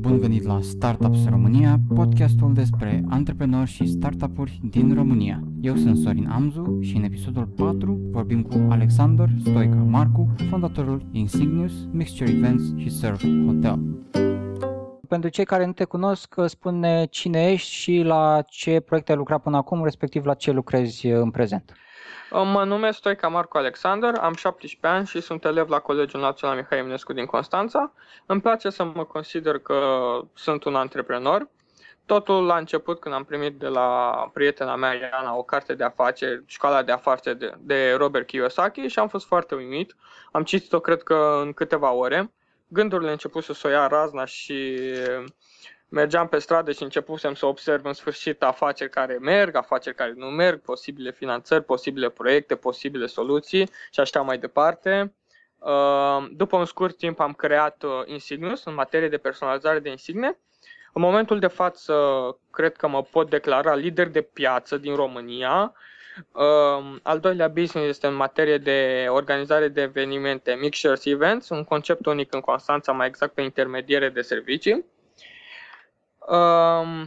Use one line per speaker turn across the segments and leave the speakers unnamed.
Bun venit la Startups România, podcastul despre antreprenori și startup-uri din România. Eu sunt Sorin Amzu și în episodul 4 vorbim cu Alexander Stoica Marcu, fondatorul Insignius, Mixture Events și Surf Hotel. Pentru cei care nu te cunosc, spune cine ești și la ce proiecte ai lucrat până acum, respectiv la ce lucrezi în prezent.
Mă numesc Stoica Marco Alexander, am 17 ani și sunt elev la Colegiul Național Mihai Eminescu din Constanța. Îmi place să mă consider că sunt un antreprenor. Totul la început când am primit de la prietena mea, Iana, o carte de afaceri, școala de afaceri de, de Robert Kiyosaki și am fost foarte uimit. Am citit-o, cred că, în câteva ore. Gândurile început să o ia razna și mergeam pe stradă și începusem să observ în sfârșit afaceri care merg, afaceri care nu merg, posibile finanțări, posibile proiecte, posibile soluții și așa mai departe. Uh, după un scurt timp am creat uh, Insignius în materie de personalizare de insigne. În momentul de față cred că mă pot declara lider de piață din România. Uh, al doilea business este în materie de organizare de evenimente, Mixtures Events, un concept unic în Constanța, mai exact pe intermediere de servicii.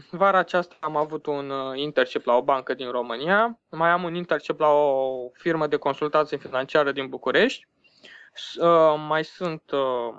Vara aceasta am avut un uh, internship la o bancă din România, mai am un internship la o firmă de consultație financiară din București, uh, mai sunt uh,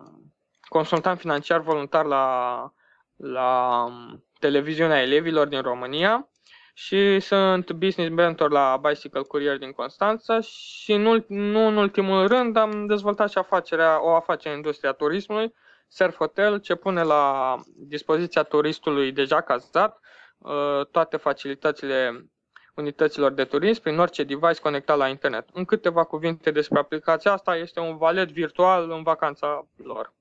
consultant financiar voluntar la, la um, televiziunea elevilor din România și sunt business mentor la Bicycle Courier din Constanța și nu, nu în ultimul rând am dezvoltat și afacerea, o afacere în industria turismului Surf Hotel ce pune la dispoziția turistului deja cazat uh, toate facilitățile unităților de turism prin orice device conectat la internet. În câteva cuvinte despre aplicația asta, este un valet virtual în vacanța lor,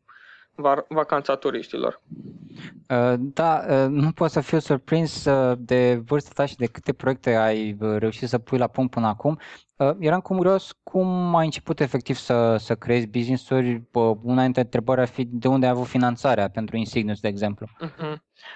vacanța turiștilor.
Uh, da, uh, nu pot să fiu surprins de vârsta ta și de câte proiecte ai reușit să pui la punct până acum. Uh, eram curios cum ai început efectiv să, să creezi business-uri. Una dintre întrebări ar fi de unde ai avut finanțarea pentru Insignius, de exemplu. Uh-huh.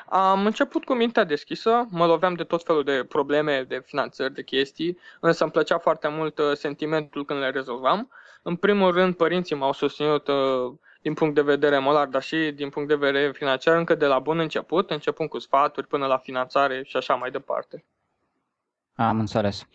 Am început cu mintea deschisă, mă loveam de tot felul de probleme, de finanțări, de chestii, însă îmi plăcea foarte mult uh, sentimentul când le rezolvam. În primul rând, părinții m-au susținut uh, din punct de vedere molar, dar și din punct de vedere financiar încă de la bun început, începând cu sfaturi până la finanțare și așa mai departe.
Am înțeles.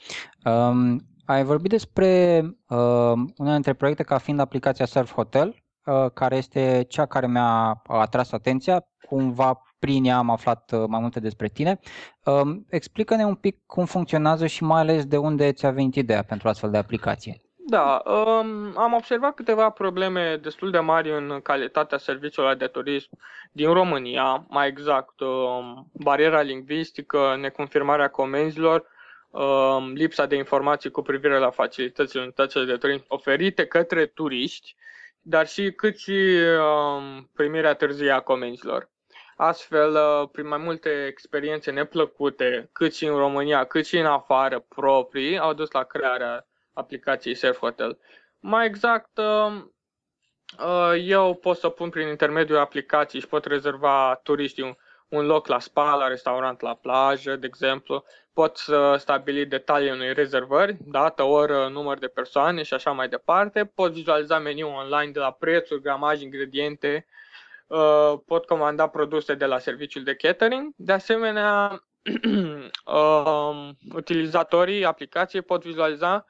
Um, ai vorbit despre uh, una dintre proiecte ca fiind aplicația Surf Hotel, uh, care este cea care mi-a atras atenția. Cumva prin ea am aflat uh, mai multe despre tine. Uh, explică-ne un pic cum funcționează și mai ales de unde ți-a venit ideea pentru astfel de aplicație.
Da, um, am observat câteva probleme destul de mari în calitatea serviciilor de turism din România, mai exact um, bariera lingvistică, neconfirmarea comenzilor Um, lipsa de informații cu privire la facilitățile unitățile de turism oferite către turiști, dar și cât și um, primirea târzie a comenzilor. Astfel, uh, prin mai multe experiențe neplăcute, cât și în România, cât și în afară, proprii, au dus la crearea aplicației Surf Hotel. Mai exact, um, uh, eu pot să pun prin intermediul aplicației și pot rezerva turiștii un loc la spa, la restaurant, la plajă, de exemplu. Pot să stabili detalii unei rezervări, dată, oră, număr de persoane și așa mai departe. Pot vizualiza meniul online de la prețuri, gramaj, ingrediente. Uh, pot comanda produse de la serviciul de catering. De asemenea, um, utilizatorii aplicației pot vizualiza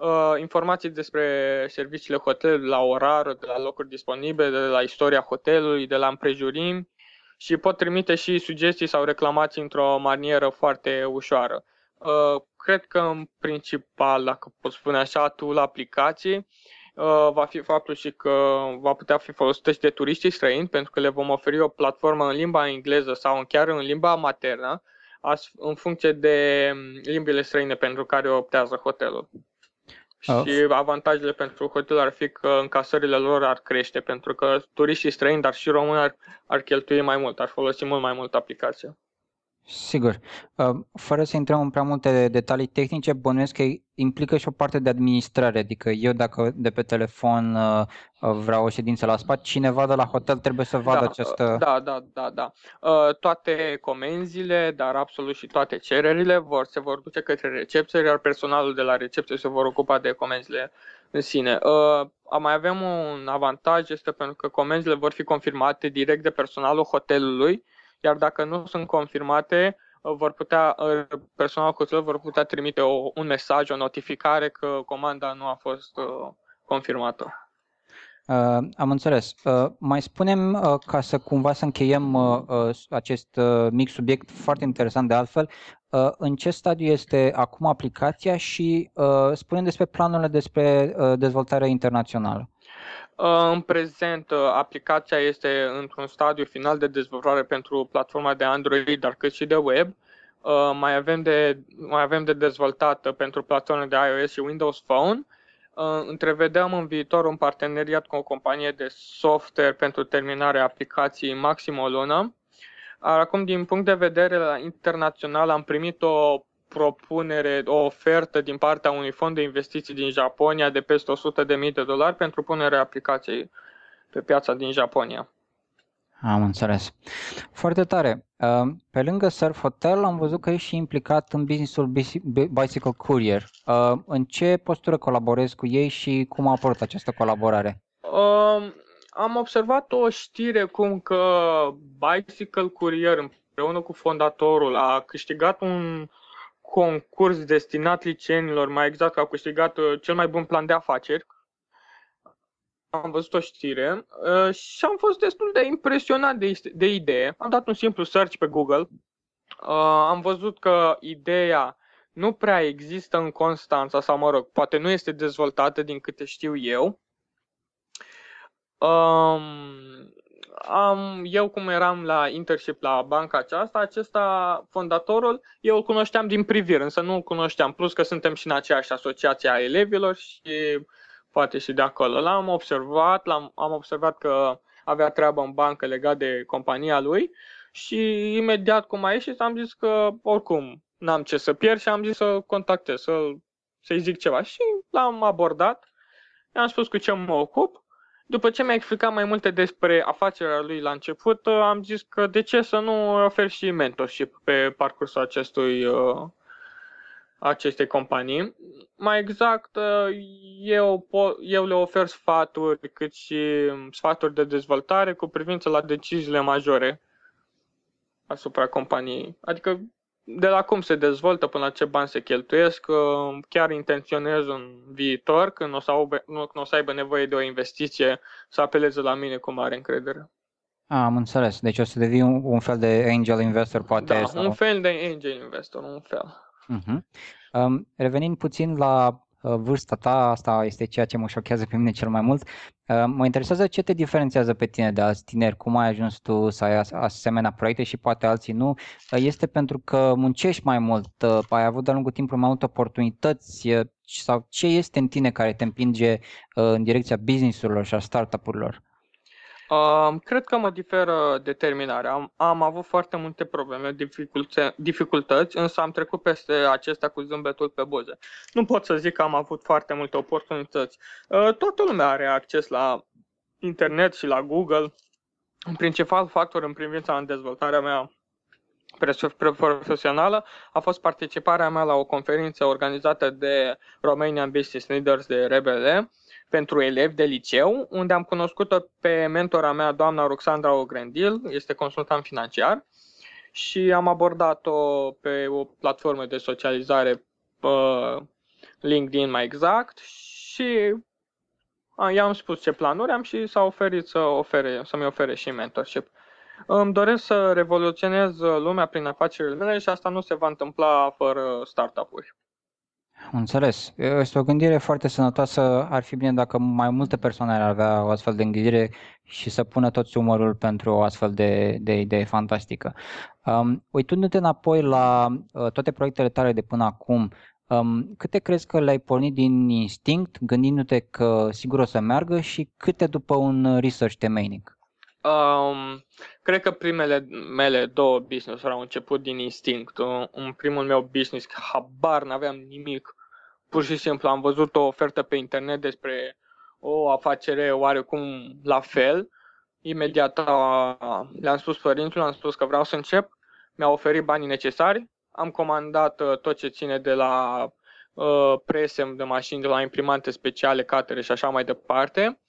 uh, informații despre serviciile hotelului la orar, de la locuri disponibile, de la istoria hotelului, de la împrejurimi, și pot trimite și sugestii sau reclamații într-o manieră foarte ușoară. Uh, cred că în principal, dacă pot spune așa, tool aplicației uh, va fi faptul și că va putea fi folosită și de turiștii străini pentru că le vom oferi o platformă în limba engleză sau chiar în limba maternă în funcție de limbile străine pentru care optează hotelul. Oh. Și avantajele pentru hotel ar fi că încasările lor ar crește, pentru că turiștii străini, dar și români ar, ar cheltui mai mult, ar folosi mult mai mult aplicația.
Sigur. Uh, fără să intrăm în prea multe detalii tehnice, bănuiesc că implică și o parte de administrare, adică eu dacă de pe telefon uh, uh, vreau o ședință la spa, cineva de la hotel trebuie să vadă
da,
această...
Da, da, da, da. Toate comenzile, dar absolut și toate cererile vor, se vor duce către recepție, iar personalul de la recepție se vor ocupa de comenzile în sine. Uh, mai avem un avantaj, este pentru că comenzile vor fi confirmate direct de personalul hotelului, iar dacă nu sunt confirmate, uh, vor putea, uh, personalul hotelului vor putea trimite o, un mesaj, o notificare că comanda nu a fost uh, confirmată.
Uh, am înțeles. Uh, mai spunem, uh, ca să cumva să încheiem uh, uh, acest uh, mic subiect foarte interesant de altfel, uh, în ce stadiu este acum aplicația și uh, spunem despre planurile despre uh, dezvoltare internațională.
Uh, în prezent, uh, aplicația este într-un stadiu final de dezvoltare pentru platforma de Android, dar cât și de web. Uh, mai avem de, mai avem de dezvoltat pentru platforme de iOS și Windows Phone întrevedeam în viitor un parteneriat cu o companie de software pentru terminarea aplicației maxim o lună. Acum, din punct de vedere internațional, am primit o propunere, o ofertă din partea unui fond de investiții din Japonia de peste 100.000 de dolari pentru punerea aplicației pe piața din Japonia.
Am înțeles. Foarte tare. Uh, pe lângă Surf Hotel am văzut că ești și implicat în businessul Bicycle Courier. Uh, în ce postură colaborezi cu ei și cum a apărut această colaborare?
Um, am observat o știre cum că Bicycle Courier împreună cu fondatorul a câștigat un concurs destinat liceenilor, mai exact că a câștigat uh, cel mai bun plan de afaceri am văzut o știre uh, și am fost destul de impresionat de, de idee. Am dat un simplu search pe Google. Uh, am văzut că ideea nu prea există în Constanța sau, mă rog, poate nu este dezvoltată din câte știu eu. Um, am, eu cum eram la internship la banca aceasta, acesta, fondatorul, eu îl cunoșteam din privire, însă nu îl cunoșteam. Plus că suntem și în aceeași asociație a elevilor și poate și de acolo. L-am observat, l-am, am observat că avea treabă în bancă legat de compania lui și imediat cum a ieșit am zis că oricum n-am ce să pierd și am zis să contactez, să, să-i zic ceva. Și l-am abordat, i-am spus cu ce mă ocup. După ce mi-a explicat mai multe despre afacerea lui la început, am zis că de ce să nu ofer și mentorship pe parcursul acestui uh, acestei companii. Mai exact, eu, eu le ofer sfaturi, cât și sfaturi de dezvoltare cu privință la deciziile majore asupra companiei. Adică de la cum se dezvoltă până la ce bani se cheltuiesc, chiar intenționez în viitor, când o să, aibă, când o să aibă nevoie de o investiție, să apeleze la mine cu mare încredere.
A, am înțeles. Deci o să devii un, un fel de angel investor, poate?
Da, sau... un fel de angel investor, un fel.
Uh-huh. Um, revenind puțin la uh, vârsta ta, asta este ceea ce mă șochează pe mine cel mai mult. Uh, mă interesează ce te diferențiază pe tine de alți tineri, cum ai ajuns tu să ai as- asemenea proiecte și poate alții nu. Uh, este pentru că muncești mai mult, uh, ai avut de-a lungul timpului mai multe oportunități uh, sau ce este în tine care te împinge uh, în direcția business-urilor și a startup-urilor?
Uh, cred că mă diferă determinarea. Am, am avut foarte multe probleme, dificultăți, însă am trecut peste acestea cu zâmbetul pe buze. Nu pot să zic că am avut foarte multe oportunități. Uh, toată lumea are acces la internet și la Google. Un principal factor în privința în dezvoltarea mea profesională a fost participarea mea la o conferință organizată de Romanian Business Leaders de RBL, pentru elevi de liceu, unde am cunoscut-o pe mentora mea, doamna Roxandra Ogrendil, este consultant financiar, și am abordat-o pe o platformă de socializare pe LinkedIn mai exact și i-am spus ce planuri am și s-a oferit să ofere, să-mi ofere și mentorship. Îmi doresc să revoluționez lumea prin afacerile mele și asta nu se va întâmpla fără startup-uri.
Înțeles. Este o gândire foarte sănătoasă. Ar fi bine dacă mai multe persoane ar avea o astfel de gândire și să pună toți umărul pentru o astfel de, de idee fantastică. Um, uitându-te înapoi la uh, toate proiectele tale de până acum, um, câte crezi că le-ai pornit din instinct, gândindu-te că sigur o să meargă și câte după un research temeinic?
Um, cred că primele mele două business au început din instinct. În primul meu business, habar n-aveam nimic. Pur și simplu am văzut o ofertă pe internet despre o afacere oarecum la fel. Imediat le-am spus părinților, am spus că vreau să încep. Mi-au oferit banii necesari. Am comandat uh, tot ce ține de la uh, presem de mașini, de la imprimante speciale, catere și așa mai departe.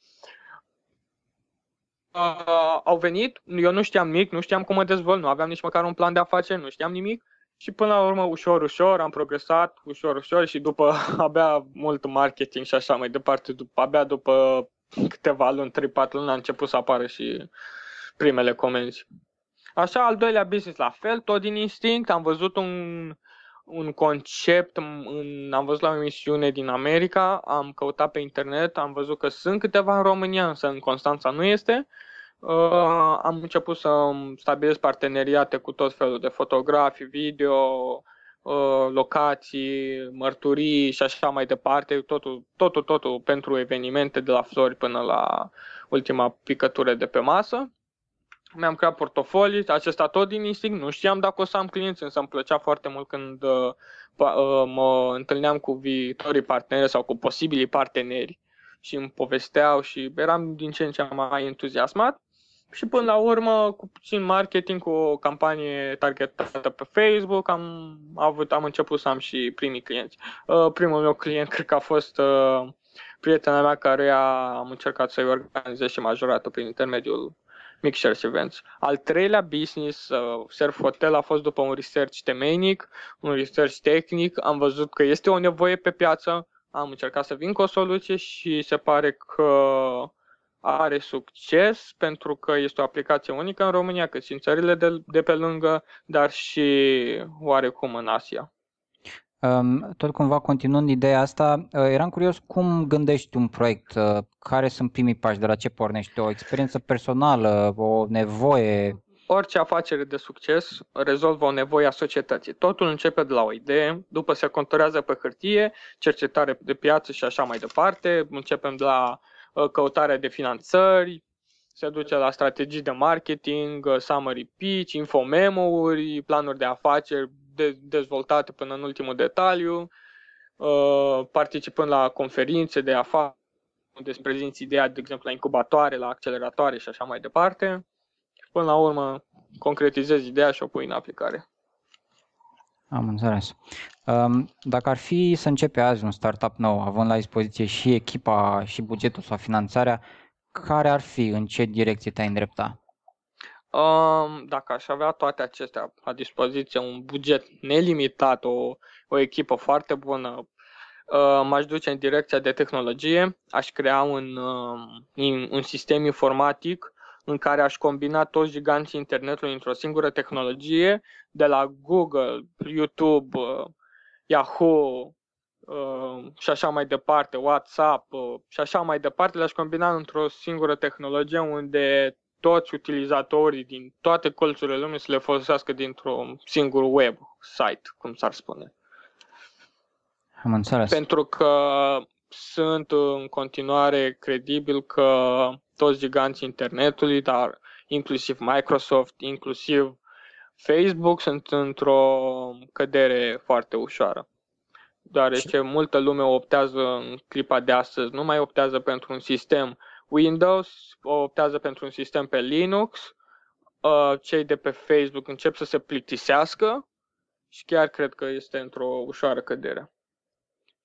Uh, au venit, eu nu știam nimic, nu știam cum mă dezvolt, nu aveam nici măcar un plan de afaceri, nu știam nimic și până la urmă, ușor, ușor, am progresat, ușor, ușor și după abia mult marketing și așa mai departe, după, abia după câteva luni, 3-4 luni, a început să apară și primele comenzi. Așa, al doilea business la fel, tot din instinct, am văzut un, un concept, în, am văzut la o emisiune din America, am căutat pe internet, am văzut că sunt câteva în România, însă în Constanța nu este. Uh, am început să stabilesc parteneriate cu tot felul de fotografii, video, uh, locații, mărturii și așa mai departe, totul, totul, totul pentru evenimente de la flori până la ultima picătură de pe masă. Mi-am creat portofolii, acesta tot din instinct, nu știam dacă o să am clienți, însă îmi plăcea foarte mult când uh, uh, mă întâlneam cu viitorii parteneri sau cu posibilii parteneri și îmi povesteau și eram din ce în ce mai entuziasmat. Și până la urmă, cu puțin marketing, cu o campanie targetată pe Facebook, am, avut, am început să am și primii clienți. Uh, primul meu client cred că a fost uh, prietena mea care am încercat să-i organizez și majoratul prin intermediul Mixers Events. Al treilea business, uh, Surf Hotel, a fost după un research temeinic, un research tehnic. Am văzut că este o nevoie pe piață, am încercat să vin cu o soluție și se pare că are succes pentru că este o aplicație unică în România, cât și în țările de, de pe lângă, dar și oarecum în Asia.
Tot cumva continuând ideea asta, uh, eram curios cum gândești un proiect, uh, care sunt primii pași, de la ce pornești, o experiență personală, o nevoie?
Orice afacere de succes rezolvă o nevoie a societății. Totul începe de la o idee, după se conturează pe hârtie, cercetare de piață și așa mai departe, începem de la uh, căutarea de finanțări, se duce la strategii de marketing, summary pitch, infomemo-uri, planuri de afaceri, de, dezvoltate până în ultimul detaliu, uh, participând la conferințe de afaceri, unde îți prezinți ideea, de exemplu, la incubatoare, la acceleratoare și așa mai departe. Și până la urmă concretizezi ideea și o pui în aplicare.
Am înțeles. Um, dacă ar fi să începe azi un startup nou, având la dispoziție și echipa, și bugetul sau finanțarea, care ar fi, în ce direcție te-ai îndrepta?
dacă aș avea toate acestea la dispoziție, un buget nelimitat, o, o echipă foarte bună, m-aș duce în direcția de tehnologie, aș crea un, un sistem informatic în care aș combina toți giganții internetului într-o singură tehnologie, de la Google, YouTube, Yahoo și așa mai departe, WhatsApp și așa mai departe, le-aș combina într-o singură tehnologie unde toți utilizatorii din toate colțurile lumii să le folosească dintr-un singur web site, cum s-ar spune.
Am înțeles.
Pentru că sunt în continuare credibil că toți giganții internetului, dar inclusiv Microsoft, inclusiv Facebook sunt într-o cădere foarte ușoară. Deoarece multă lume optează în clipa de astăzi, nu mai optează pentru un sistem Windows optează pentru un sistem pe Linux, uh, cei de pe Facebook încep să se plictisească și chiar cred că este într-o ușoară cădere.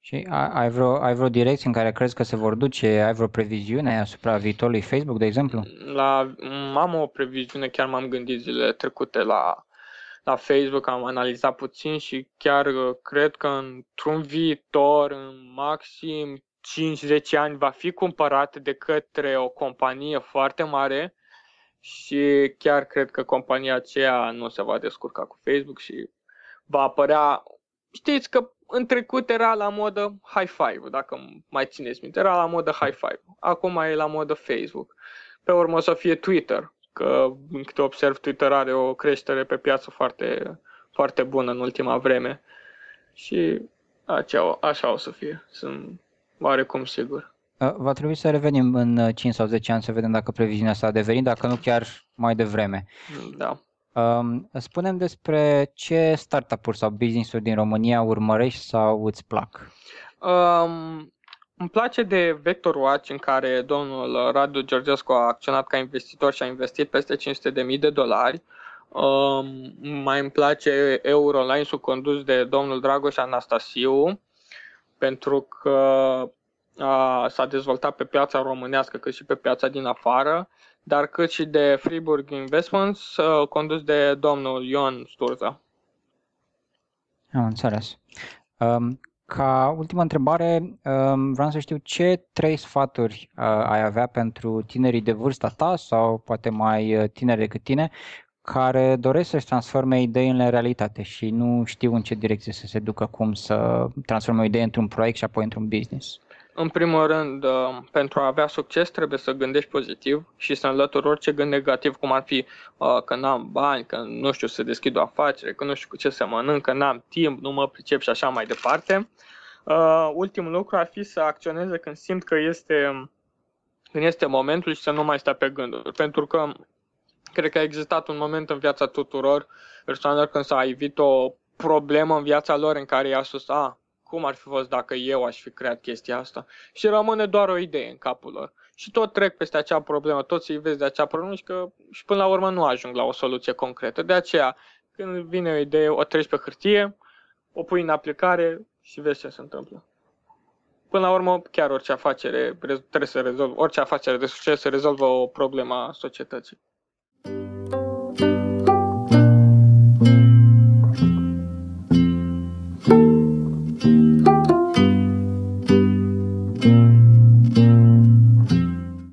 Și ai vreo, ai vreo direcție în care crezi că se vor duce? Ai vreo previziune asupra viitorului Facebook, de exemplu?
La, am o previziune, chiar m-am gândit zilele trecute la, la Facebook, am analizat puțin și chiar uh, cred că într-un viitor, în maxim 5-10 ani va fi cumpărat de către o companie foarte mare și chiar cred că compania aceea nu se va descurca cu Facebook și va apărea, știți că în trecut era la modă high five, dacă mai țineți minte, era la modă high five. Acum e la modă Facebook. Pe urmă o să fie Twitter, că câte observ Twitter are o creștere pe piață foarte, foarte bună în ultima vreme. Și acea, așa o să fie. Sunt Oarecum sigur.
Uh, va trebui să revenim în 5 uh, sau 10 ani să vedem dacă previziunea s-a devenit, dacă nu chiar mai devreme.
Da.
Um, spunem despre ce startup-uri sau business-uri din România urmărești sau îți plac?
Um, îmi place de Vector Watch în care domnul Radu Georgescu a acționat ca investitor și a investit peste 500.000 de dolari. Um, mai îmi place Euroline sub condus de domnul Dragoș Anastasiu pentru că a, s-a dezvoltat pe piața românească cât și pe piața din afară, dar cât și de Freeburg Investments, condus de domnul Ion Sturza.
Am înțeles. Um, ca ultimă întrebare, um, vreau să știu ce trei sfaturi uh, ai avea pentru tinerii de vârsta ta sau poate mai uh, tineri decât tine care doresc să-și transforme ideile în realitate și nu știu în ce direcție să se ducă, cum să transforme o idee într-un proiect și apoi într-un business.
În primul rând, uh, pentru a avea succes trebuie să gândești pozitiv și să înlături orice gând negativ, cum ar fi uh, că n-am bani, că nu știu să deschid o afacere, că nu știu cu ce să mănânc, că n-am timp, nu mă pricep și așa mai departe. Uh, ultimul lucru ar fi să acționeze când simt că este, când este momentul și să nu mai stea pe gânduri. Pentru că cred că a existat un moment în viața tuturor persoanelor când s-a evit o problemă în viața lor în care i-a spus, a, cum ar fi fost dacă eu aș fi creat chestia asta? Și rămâne doar o idee în capul lor. Și tot trec peste acea problemă, tot să-i vezi de acea problemă și, că, și până la urmă nu ajung la o soluție concretă. De aceea, când vine o idee, o treci pe hârtie, o pui în aplicare și vezi ce se întâmplă. Până la urmă, chiar orice afacere trebuie să rezolvă, orice afacere de succes se rezolvă o problemă a societății.